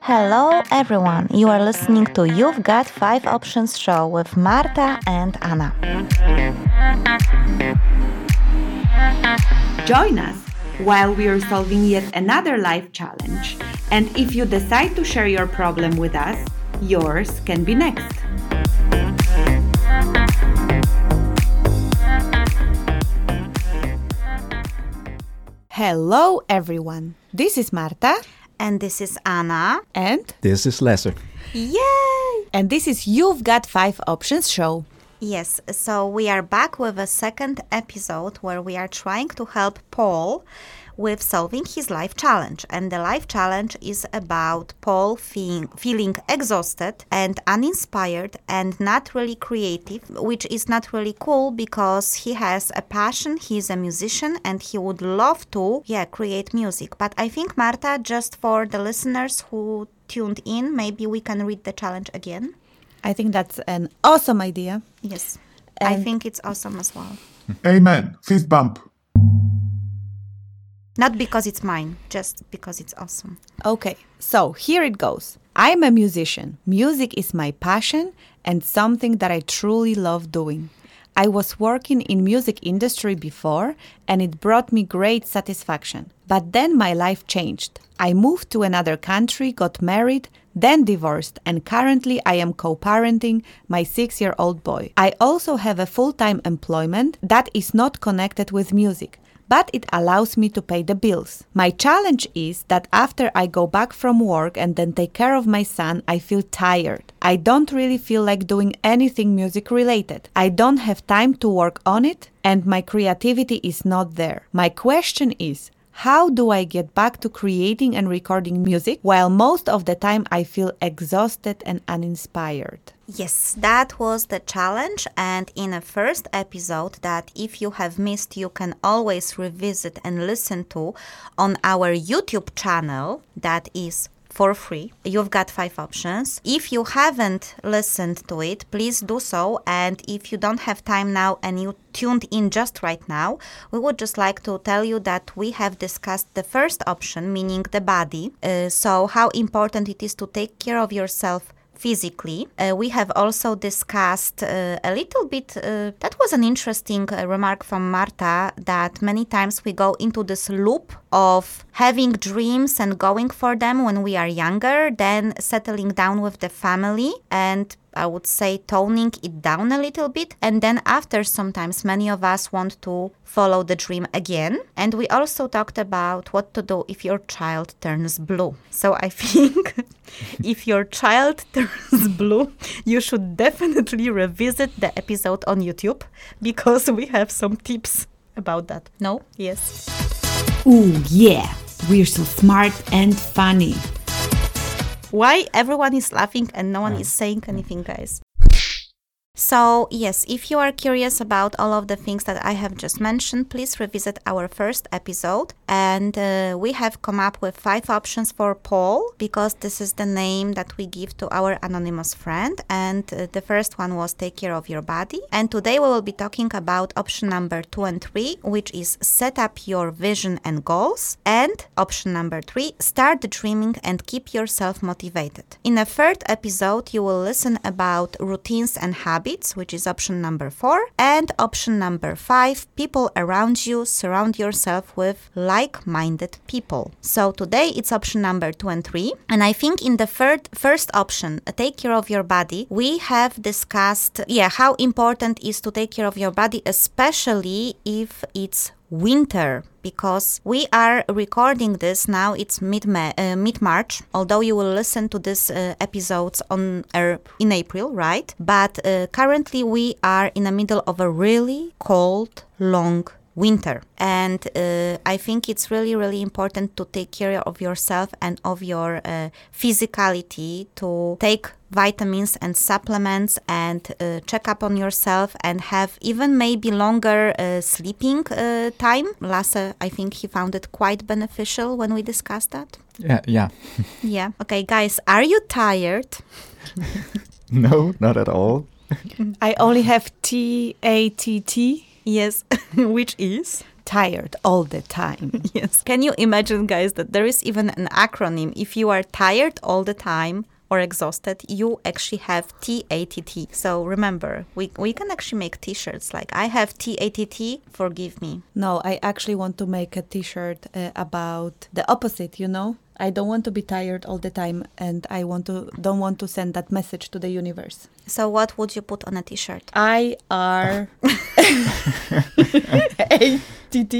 Hello, everyone. You are listening to You've Got Five Options show with Marta and Anna. Join us while we are solving yet another life challenge. And if you decide to share your problem with us, yours can be next. Hello, everyone. This is Marta. And this is Anna. And This is Lasse. Yay! and this is You've Got Five Options show. Yes, so we are back with a second episode where we are trying to help Paul with solving his life challenge. And the life challenge is about Paul feeling, feeling exhausted and uninspired and not really creative, which is not really cool because he has a passion, he's a musician, and he would love to, yeah, create music. But I think, Marta, just for the listeners who tuned in, maybe we can read the challenge again. I think that's an awesome idea. Yes. I think it's awesome as well. Amen. Fist bump. Not because it's mine, just because it's awesome. Okay, so here it goes. I'm a musician. Music is my passion and something that I truly love doing. I was working in music industry before and it brought me great satisfaction. But then my life changed. I moved to another country, got married, then divorced, and currently I am co parenting my six year old boy. I also have a full time employment that is not connected with music but it allows me to pay the bills. My challenge is that after I go back from work and then take care of my son, I feel tired. I don't really feel like doing anything music related. I don't have time to work on it, and my creativity is not there. My question is, how do I get back to creating and recording music while most of the time I feel exhausted and uninspired? Yes, that was the challenge. And in a first episode, that if you have missed, you can always revisit and listen to on our YouTube channel, that is for free. You've got five options. If you haven't listened to it, please do so. And if you don't have time now and you tuned in just right now, we would just like to tell you that we have discussed the first option, meaning the body. Uh, so, how important it is to take care of yourself physically. Uh, we have also discussed uh, a little bit, uh, that was an interesting uh, remark from Marta, that many times we go into this loop of having dreams and going for them when we are younger, then settling down with the family and I would say toning it down a little bit. And then after sometimes many of us want to follow the dream again. And we also talked about what to do if your child turns blue. So I think if your child turns blue, you should definitely revisit the episode on YouTube because we have some tips about that. No? Yes. Ooh, yeah, we're so smart and funny. Why everyone is laughing and no one is saying anything, guys? So, yes, if you are curious about all of the things that I have just mentioned, please revisit our first episode. And uh, we have come up with five options for Paul because this is the name that we give to our anonymous friend. And uh, the first one was take care of your body. And today we will be talking about option number two and three, which is set up your vision and goals. And option number three, start dreaming and keep yourself motivated. In a third episode, you will listen about routines and habits, which is option number four. And option number five, people around you, surround yourself with like minded people. So today it's option number two and three. And I think in the third, first option, uh, take care of your body, we have discussed, yeah, how important is to take care of your body, especially if it's winter because we are recording this now. It's mid uh, mid March although you will listen to this uh, episodes on uh, in April right? But uh, currently we are in the middle of a really cold long winter. And uh, i think it's really really important to take care of yourself and of your uh, physicality to take vitamins and supplements and uh, check up on yourself and have even maybe longer uh, sleeping uh, time lasse i think he found it quite beneficial when we discussed that Yeah, yeah. yeah okay guys are you tired No, not at all. I only have T A T T. yes which is tired all the time. Yes. Can you imagine, guys, that there is even an acronym? If you are tired all the time or exhausted, you actually have TATT. So remember, we, we can actually make t shirts like I have TATT, forgive me. No, I actually want to make a t-shirt uh, about the opposite, you know? I don't want to be tired all the time and I want to don't want to send that message to the universe. So, what would you put on a t shirt? I are ATT.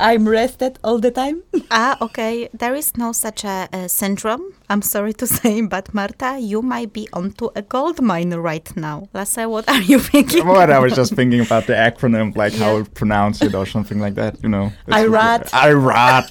I'm rested all the time. ah, okay. There is no such a, a syndrome. I'm sorry to say, but Marta, you might be onto a gold mine right now. Lasse, what are you thinking? What I was just thinking about the acronym, like how to pronounce it or something like that. You know. It's- Irat. Irat.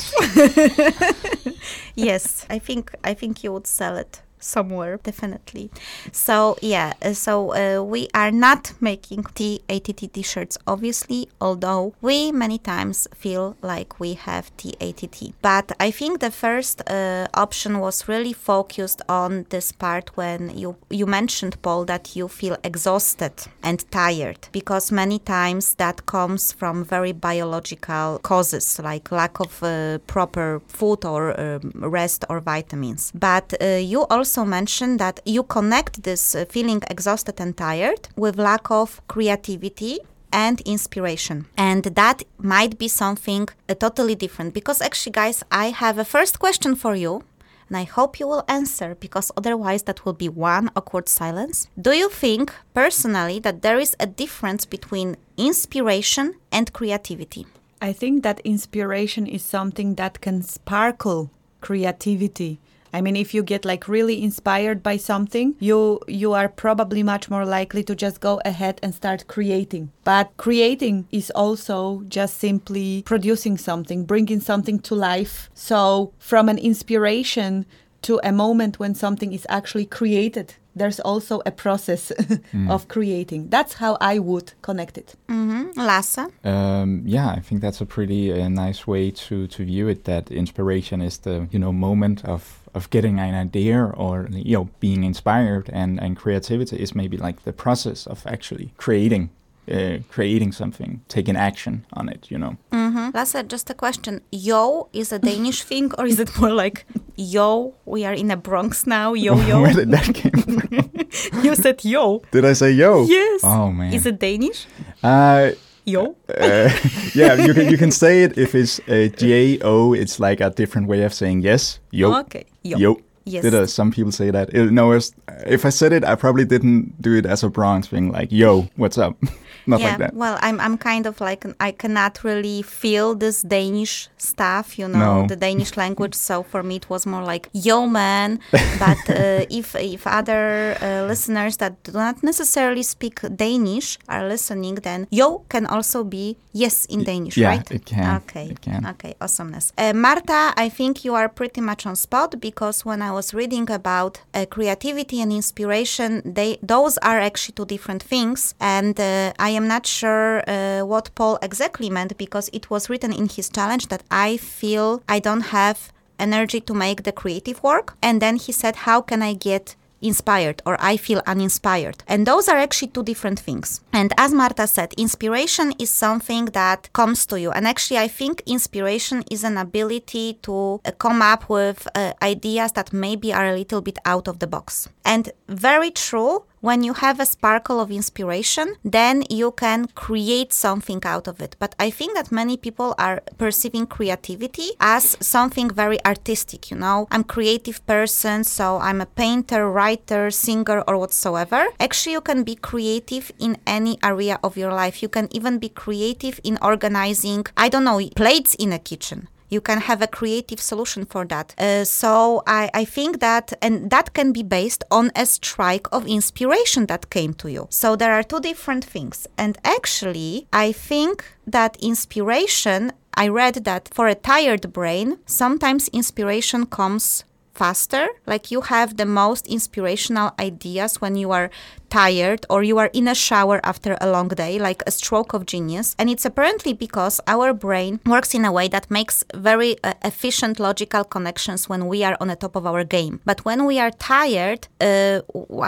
yes, I think I think you would sell it somewhere definitely. So yeah, uh, so uh, we are not making TATT t-shirts obviously, although we many times feel like we have TATT. But I think the first uh, option was really focused on this part when you you mentioned Paul that you feel exhausted and tired because many times that comes from very biological causes like lack of uh, proper food or um, rest or vitamins. But uh, you also mentioned that you connect this uh, feeling exhausted and tired with lack of creativity and inspiration. And that might be something uh, totally different because actually, guys, I have a first question for you. And I hope you will answer because otherwise that will be one awkward silence. Do you think personally that there is a difference between inspiration and creativity? I think that inspiration is something that can sparkle creativity. I mean, if you get like really inspired by something, you you are probably much more likely to just go ahead and start creating. But creating is also just simply producing something, bringing something to life. So from an inspiration to a moment when something is actually created, there's also a process of creating. That's how I would connect it. Mm-hmm. Lasse? Um, yeah, I think that's a pretty uh, nice way to, to view it. That inspiration is the you know moment of, of getting an idea or you know being inspired, and, and creativity is maybe like the process of actually creating uh, creating something, taking action on it. You know. Mm-hmm. Lasse, just a question. Yo is a Danish thing, or is it more like yo? We are in a Bronx now. Yo yo. Where did that came from? you said yo. did I say yo? Yes. Oh man. Is it Danish? Uh, Yo. uh, yeah, you can you can say it if it's a J O. It's like a different way of saying yes. Yo. Okay. Yo. Yo. Yes. Did uh, some people say that? Uh, no, it's, if I said it, I probably didn't do it as a Bronx thing, like "Yo, what's up?" Not yeah, like that. well, I'm I'm kind of like I cannot really feel this Danish stuff, you know, No. the Danish language. So for me, it was more like "yo, man." but uh, if if other uh, listeners that do not necessarily speak Danish are listening, then "yo" can also be yes in Danish, yeah, right? it can. Okay. It can. Okay. Awesomeness. Uh, Marta, I think you are pretty much on spot because when I was reading about uh, creativity and inspiration, they those are actually two different things, and uh, I am not sure uh, what Paul exactly meant because it was written in his challenge that I feel I don't have energy to make the creative work, and then he said, "How can I get?" Inspired or I feel uninspired. And those are actually two different things. And as Marta said, inspiration is something that comes to you. And actually, I think inspiration is an ability to uh, come up with uh, ideas that maybe are a little bit out of the box. And very true, when you have a sparkle of inspiration, then you can create something out of it. But I think that many people are perceiving creativity as something very artistic, you know. I'm creative person, so I'm a painter, writer, singer or whatsoever. Actually, you can be creative in any area of your life. You can even be creative in organizing, I don't know, plates in a kitchen you can have a creative solution for that. Uh, so I, I think that, and that can be based on a strike of inspiration that came to you. So there are two different things. And actually, I think that inspiration, I read that for a tired brain, sometimes inspiration comes faster like you have the most inspirational ideas when you are tired or you are in a shower after a long day, like a stroke of genius. And it's apparently because our brain works in a way that makes very uh, efficient logical connections when we are on the top of our game. But when we are tired, uh,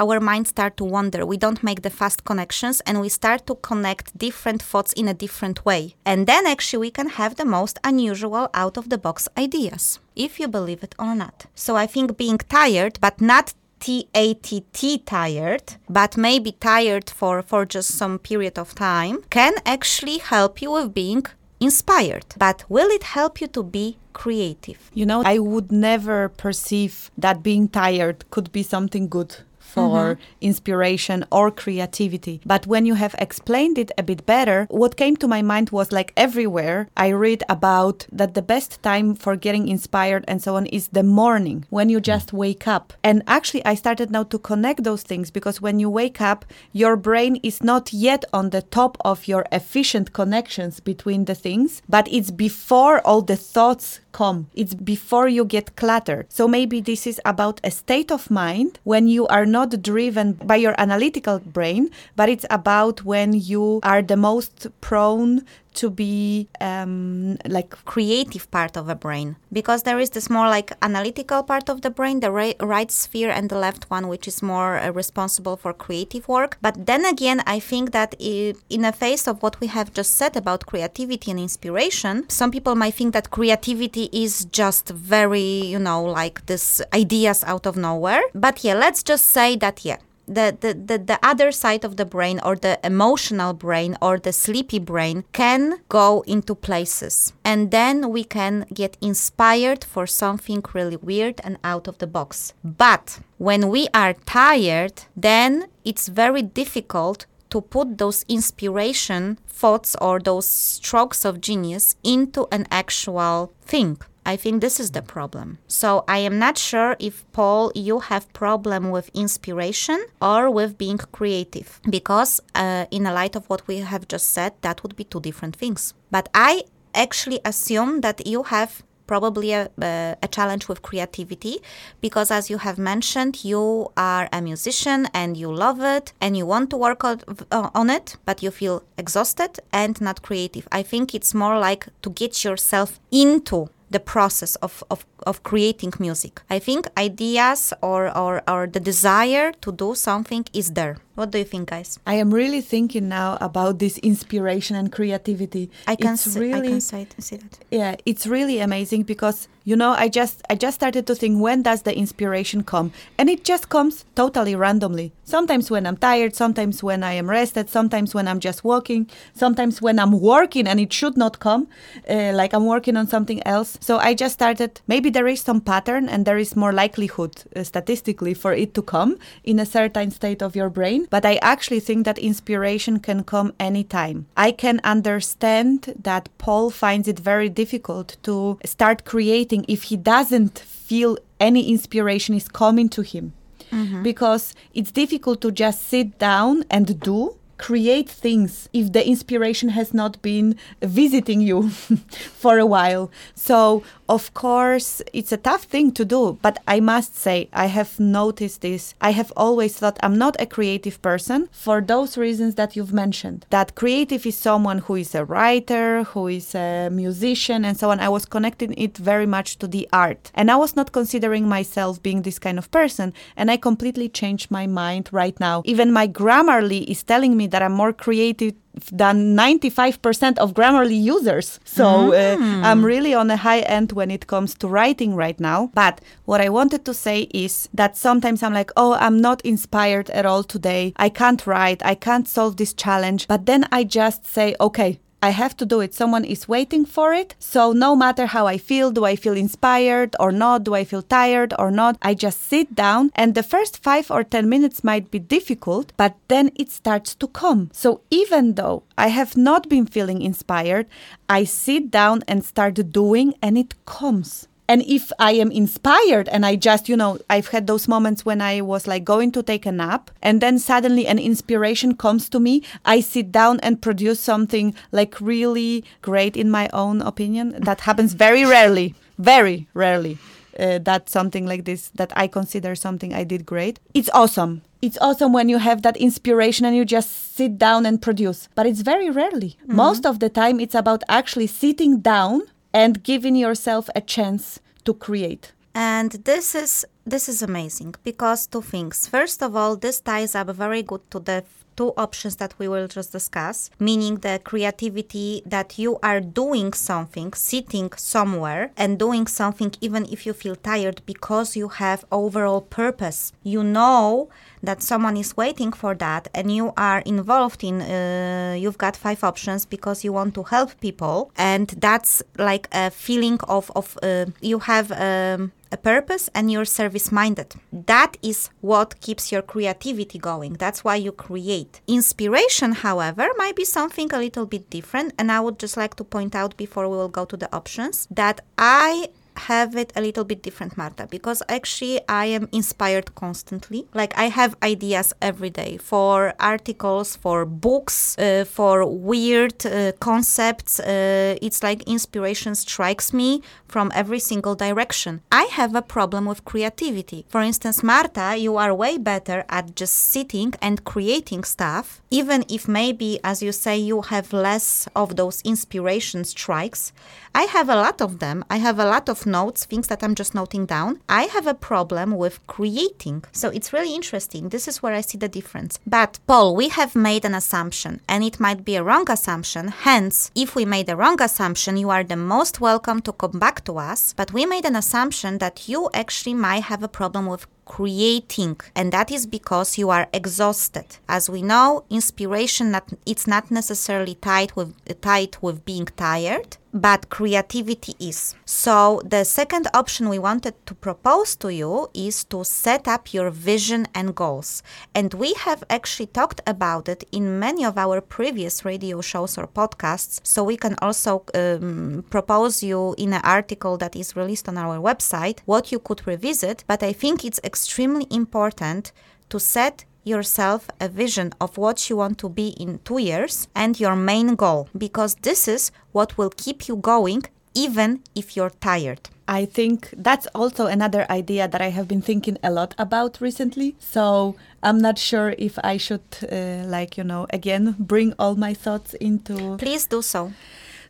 our minds start to wander. We don't make the fast connections and we start to connect different thoughts in a different way. And then actually we can have the most unusual out of the box ideas, if you believe it or not. So I think being tired, but not T-A-T-T tired, but maybe tired for, for just some period of time, can actually help you with being inspired. But will it help you to be creative? You know, I would never perceive that being tired could be something good for mm-hmm. inspiration or creativity. But when you have explained it a bit better, what came to my mind was like everywhere I read about that the best time for getting inspired and so on is the morning when you just wake up. And actually, I started now to connect those things because when you wake up, your brain is not yet on the top of your efficient connections between the things, but it's before all the thoughts come. It's before you get cluttered. So maybe this is about a state of mind when you are not driven by your analytical brain, but it's about when you are the most prone to be um, like creative part of a brain. Because there is this more like analytical part of the brain the right, right sphere and the left one which is more uh, responsible for creative work. But then again i think that in the face of what we have just said about creativity and inspiration some people might think that creativity is just very you know like this ideas out of nowhere. But yeah let's just say that yeah the, the, the, the other side of the brain or the emotional brain or the sleepy brain can go into places. And then we can get inspired for something really weird and out of the box. But when we are tired then it's very difficult to put those inspiration thoughts or those strokes of genius into an actual thing I think this is the problem. So I am not sure if Paul you have problem with inspiration or with being creative because uh, in the light of what we have just said that would be two different things. But I actually assume that you have probably a, uh, a, challenge with creativity because as you have mentioned you are a musician and you love it and you want to work on, uh, on it but you feel exhausted and not creative i think it's more like to get yourself into the process of, of, of creating music. I think ideas or, or, or the desire to do something is there. What do you think, guys? I am really thinking now about this inspiration and creativity. I can, it's see, really, I can say, see that. Yeah, it's really amazing because you know I just I just started to think when does the inspiration come, and it just comes totally randomly. Sometimes when I'm tired, sometimes when I am rested, sometimes when I'm just walking, sometimes when I'm working and it should not come, uh, like I'm working on something else. So I just started. Maybe there is some pattern and there is more likelihood uh, statistically for it to come in a certain state of your brain but I actually think that inspiration can come anytime. I can understand that Paul finds it very difficult to start creating if he doesn't feel any inspiration is coming to him. Mm-hmm. Because it's difficult to just sit down and do create things if the inspiration has not been visiting you for a while. So of course, it's a tough thing to do, but I must say, I have noticed this. I have always thought I'm not a creative person for those reasons that you've mentioned. That creative is someone who is a writer, who is a musician, and so on. I was connecting it very much to the art. And I was not considering myself being this kind of person. And I completely changed my mind right now. Even my Grammarly is telling me that I'm more creative than 95% of Grammarly users. So mm. uh, I'm really on a high end when it comes to writing right now. But what I wanted to say is that sometimes I'm like, oh, I'm not inspired at all today. I can't write. I can't solve this challenge. But then I just say, okay, I have to do it. Someone is waiting for it. So no matter how I feel, do I feel inspired or not? Do I feel tired or not? I just sit down and the first five or 10 minutes might be difficult, but then it starts to come. So even though I have not been feeling inspired, I sit down and start doing and it comes and if i am inspired and i just you know i've had those moments when i was like going to take a nap and then suddenly an inspiration comes to me i sit down and produce something like really great in my own opinion that happens very rarely very rarely uh, that's something like this that I consider something I did great. It's awesome. It's awesome when you have that inspiration and you just sit down and produce, but it's very rarely. Most of the time, it's about actually sitting down and giving yourself a chance to create. And this is this is amazing because two things. First of all, this ties up very good to the two options that we will just discuss, meaning the creativity that you are doing something, sitting somewhere and doing something even if you feel tired because you have overall purpose. You know that someone is waiting for that and you are involved in uh, you've got five options because you want to help people and that's like a feeling of of uh, you have um, a purpose and you're service minded. That is what keeps your creativity going. That's why you create. Inspiration, however, might be something a little bit different. And I would just like to point out before we will go to the options that I have it a little bit different, Marta, because actually I am inspired constantly. Like I have ideas every day for articles, for books, uh, for weird uh, concepts. Uh, it's like inspiration strikes me from every single direction. I have a problem with creativity. For instance, Marta, you are way better at just sitting and creating stuff, even if maybe, as you say, you have less of those inspiration strikes. I have a lot of them. I have a lot of notes, things that I'm just noting down. I have a problem with creating. So it's really interesting. This is where I see the difference. But, Paul, we have made an assumption, and it might be a wrong assumption. Hence, if we made a wrong assumption, you are the most welcome to come back to us. But we made an assumption that you actually might have a problem with creating and that is because you are exhausted. As we know inspiration not, it's not necessarily tied with tied with being tired but creativity is. So the second option we wanted to propose to you is to set up your vision and goals. And we have actually talked about it in many of our previous radio shows or podcasts. So we can also um, propose you in an article that is released on our website what you could revisit. But i think it's extremely important to set yourself a vision of what you want to be in two years and your main goal because this is what will keep you going even if you're tired. I think that's also another idea that I have been thinking a lot about recently. So I'm not sure if I should, uh, like, you know, again, bring all my thoughts into. Please do so.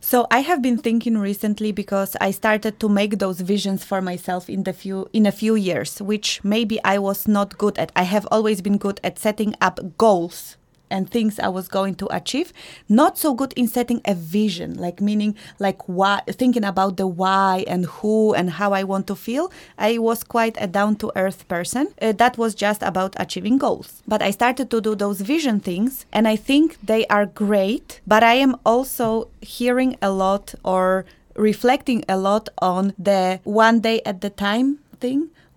So I have been thinking recently because I started to make those visions for myself in the few in a few years, which maybe I was not good at. I have always been good at setting up goals and things I was going to achieve. Not so good in setting a vision, like meaning like why thinking about the why and who and how I want to feel. I was quite a down to earth person. Uh, that was just about achieving goals. But I started to do those vision things and I think they are great, but I am also hearing a lot or reflecting a lot on the one day at the time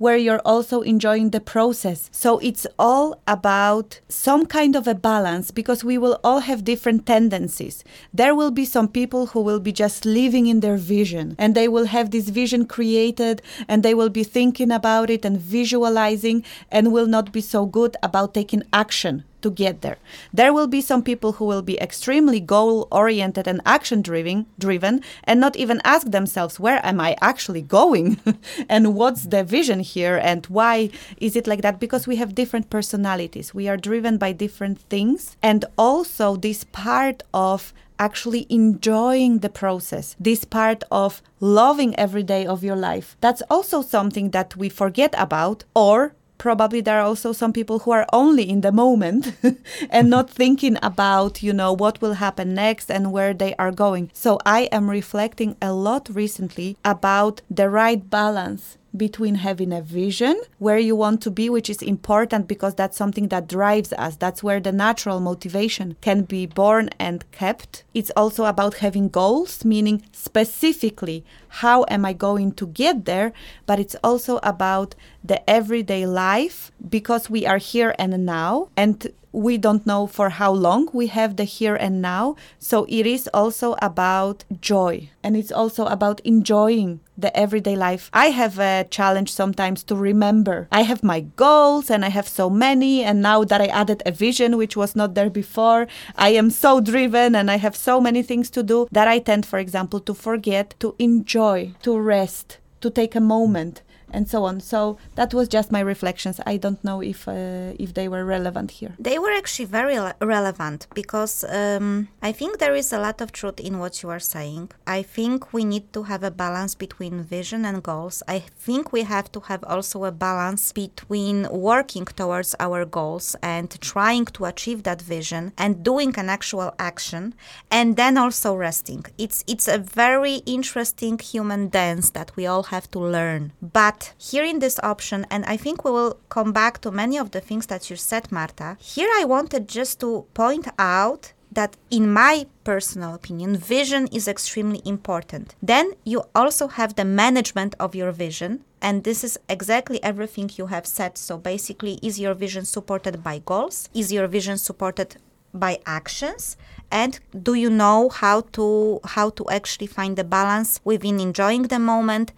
where you're also enjoying the process. So it's all about some kind of a balance because we will all have different tendencies. There will be some people who will be just living in their vision and they will have this vision created and they will be thinking about it and visualizing and will not be so good about taking action to get there. There will be some people who will be extremely goal oriented and action driven driven and not even ask themselves where am I actually going and what's the vision here and why is it like that because we have different personalities. We are driven by different things and also this part of actually enjoying the process, this part of loving every day of your life. That's also something that we forget about or probably there are also some people who are only in the moment and not thinking about you know what will happen next and where they are going. So i am reflecting a lot recently about the right balance between having a vision where you want to be, which is important because that's something that drives us. That's where the natural motivation can be born and kept. It's also about having goals, meaning specifically how am I going to get there, but it's also about the everyday life because we are here and now and we don't know for how long we have the here and now. So it is also about joy and it's also about enjoying the everyday life. I have a challenge sometimes to remember. I have my goals and I have so many. And now that I added a vision, which was not there before, I am so driven and I have so many things to do that I tend, for example, to forget to enjoy, to rest, to take a moment and so on. So that was just my reflections. I don't know if uh, if they were relevant here. They were actually very le- relevant because um, I think there is a lot of truth in what you are saying. I think we need to have a balance between vision and goals. I think we have to have also a balance between working towards our goals and trying to achieve that vision and doing an actual action and then also resting. It's it's a very interesting human dance that we all have to learn. But here in this option and I think we will come back to many of the things that you said Marta. Here I wanted just to point out that in my personal opinion vision is extremely important. Then you also have the management of your vision and this is exactly everything you have said. So basically is your vision supported by goals? Is your vision supported by actions? And do you know how to how to actually find the balance within enjoying the moment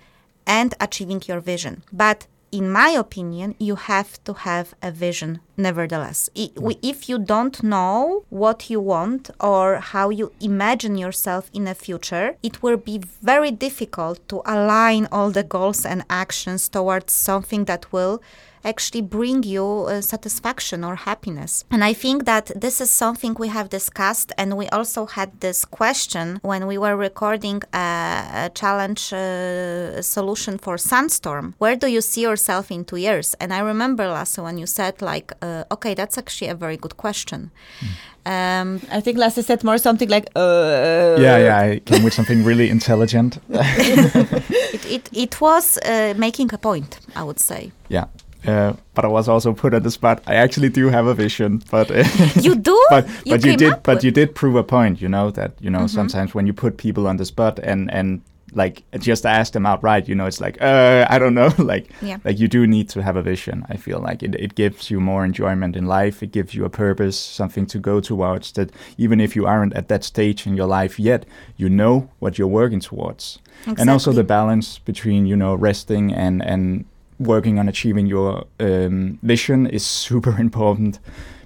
and achieving your vision but in my opinion, you have to have a vision nevertheless. If you don't know what you want or how you imagine yourself in the future, it will be very difficult to align all the goals and actions towards something that will actually bring you uh, satisfaction or happiness. And I think that this is something we have discussed, and we also had this question when we were recording a, a challenge uh, solution for Sandstorm. Where do you see yourself in two years? And I remember, Lasse, when you said, like, uh, okay, that's actually a very good question. Mm. Um, I think Lasse said more something like, uh, yeah, yeah, I came with something really intelligent. it, it, it was uh, making a point, I would say. Yeah. Uh, but I was also put on the spot. I actually do have a vision, but uh, you do. but you, but you did. But with... you did prove a point. You know that you know mm-hmm. sometimes when you put people on the spot and and like just ask them outright, you know, it's like uh, I don't know. like yeah. like you do need to have a vision. I feel like it it gives you more enjoyment in life. It gives you a purpose, something to go towards. That even if you aren't at that stage in your life yet, you know what you're working towards. Exactly. And also the balance between you know resting and and working on achieving your um, vision is super important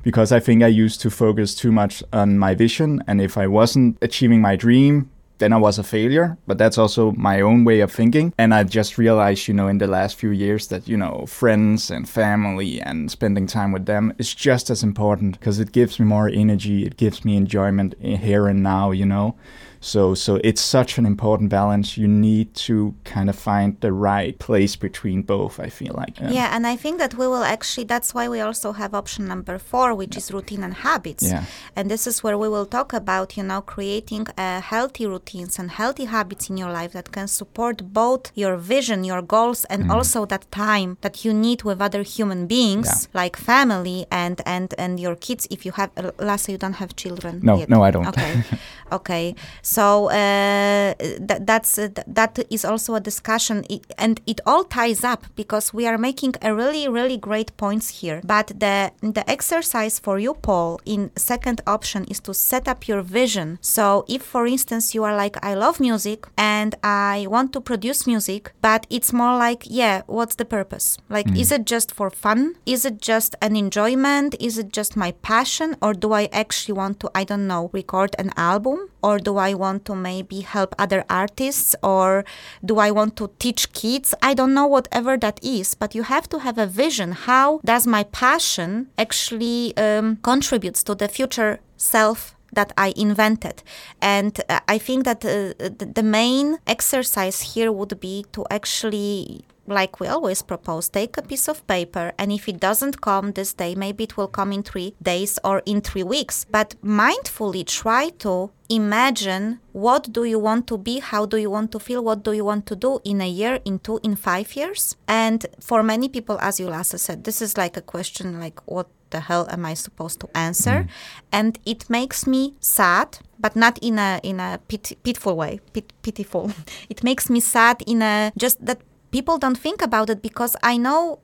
because I think I used to focus too much on my vision. And if I wasn't achieving my dream, then I was a failure. But that's also my own way of thinking. And I just realized, you know, in the last few years that, you know, friends and family and spending time with them is just as important because it gives me more energy. It gives me enjoyment here and now, you know. So so it's such an important balance. You need to kind of find the right place between both. I feel like. Yeah, yeah and I think that we will actually. That's why we also have option number four, which yeah. is routine and habits. Yeah. And this is where we will talk about you know creating uh, healthy routines and healthy habits in your life that can support both your vision, your goals, and mm. also that time that you need with other human beings yeah. like family and and and your kids. If you have, uh, Lasse, you don't have children. No, yet. no, I don't. Okay, okay. So uh, th- that's uh, that is also a discussion, and it all ties up because we are making a really really great points here. But the the exercise for you, Paul, in second option is to set up your vision. So if, for instance, you are like, I love music and I want to produce music, but it's more like, yeah, what's the purpose? Like, mm. is it just for fun? Is it just an enjoyment? Is it just my passion, or do I actually want to, I don't know, record an album, or do I want to maybe help other artists or do I want to teach kids? I don't know, whatever that is, but you have to have a vision. How does my passion actually um, contributes to the future self that I invented. And uh, I think that uh, the main exercise here would be to actually like we always propose, take a piece of paper, and if it doesn't come this day, maybe it will come in three days or in three weeks. But mindfully try to imagine what do you want to be, how do you want to feel, what do you want to do in a year, in two, in five years. And for many people, as you Lasse said, this is like a question like, what the hell am I supposed to answer? Mm. And it makes me sad but not in a in a pit, pitiful way pit, pitiful it makes me sad in a just that people don't think about it because I know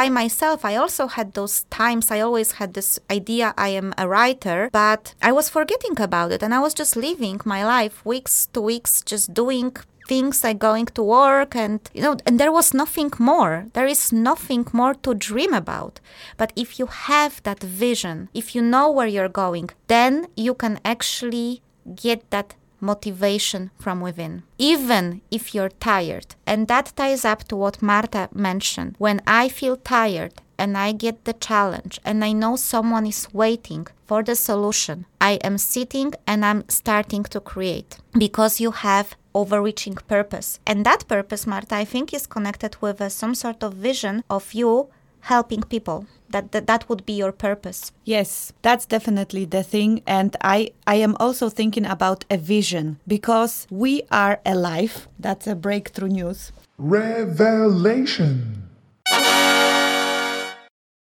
by myself i also had those times i always had this idea i am a writer but i was forgetting about it and i was just living my life weeks to weeks just doing things like going to work and you know and there was nothing more. There is nothing more to dream about. But if you have that vision if you know where you're going then you can actually get that motivation from within, even if you're tired. And that ties up to what Marta mentioned. When I feel tired and I get the challenge and I know someone is waiting for the solution, I am sitting and I'm starting to create because you have overreaching purpose. And that purpose, Marta, I think is connected with uh, some sort of vision of you helping people that, that that would be your purpose Yes, that's definitely the thing and I I am also thinking about a vision because we are alive. That's a breakthrough news. Revelation.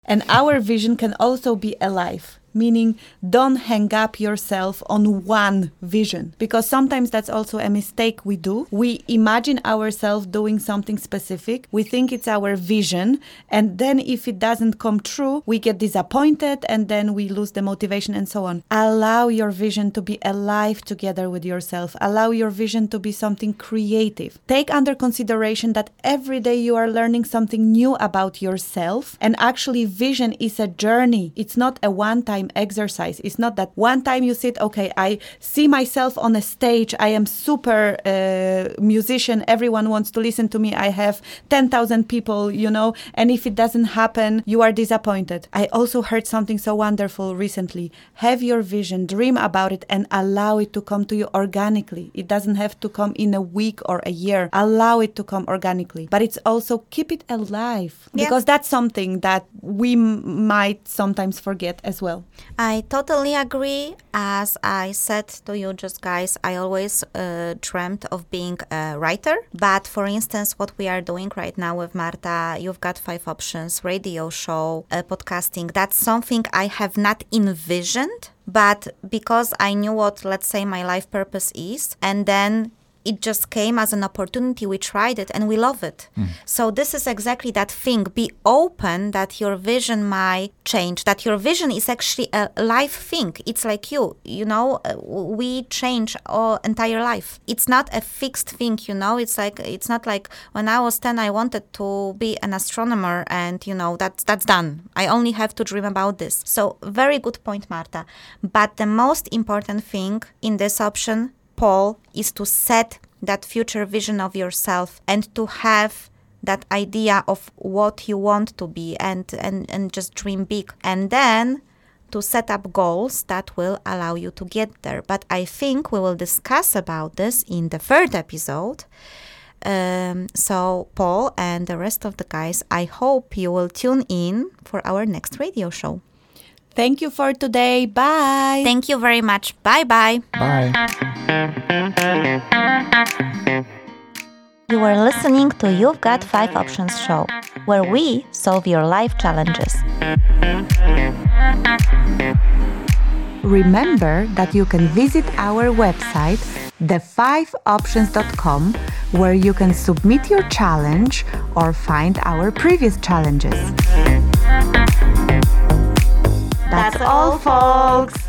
And our vision can also be alive, meaning don't hang up yourself on one vision because sometimes that's also a mistake we do. We imagine ourselves doing something specific, we think it's our vision, and then if it doesn't come true, we get disappointed and then we lose the motivation and so on. Allow your vision to be alive together with yourself, allow your vision to be something creative. Take under consideration that every day you are learning something new about yourself, and actually, vision is a journey, it's not a one time exercise. It's not that one time you sit, okay, I see myself on a stage, I am super uh, musician, everyone wants to listen to me, I have 10,000 people, you know, and if it doesn't happen, you are disappointed. I also heard something so wonderful recently. Have your vision, dream about it, and allow it to come to you organically. It doesn't have to come in a week or a year. Allow it to come organically. But it's also keep it alive Yeah. because that's something that we m- might sometimes forget as well. I totally agree. As I said to you, just guys, I always uh, dreamt of being a writer. But for instance, what we are doing right now with Marta, you've got five options radio show, uh, podcasting. That's something I have not envisioned. But because I knew what, let's say, my life purpose is, and then it just came as an opportunity. We tried it and we love it. So this is exactly that thing. Be open that your vision might change. That your vision is actually a life thing. It's like you. You know, uh, we change our entire life. It's not a fixed thing. You know, it's like it's not like when I was ten, I wanted to be an astronomer, and you know that's that's done. I only have to dream about this. So very good point, Marta. But the most important thing in this option Paul, is to set that future vision of yourself and to have that idea of what you want to be and, and, and just dream big. And then to set up goals that will allow you to get there. But I think we will discuss about this in the third episode. Um, so, Paul and the rest of the guys, I hope you will tune in for our next radio show. Thank you for today. Bye. Thank you very much. Bye bye. Bye. You are listening to You've Got Five Options show, where we solve your life challenges. Remember that you can visit our website, the5options.com, where you can submit your challenge or find our previous challenges. That's all, folks.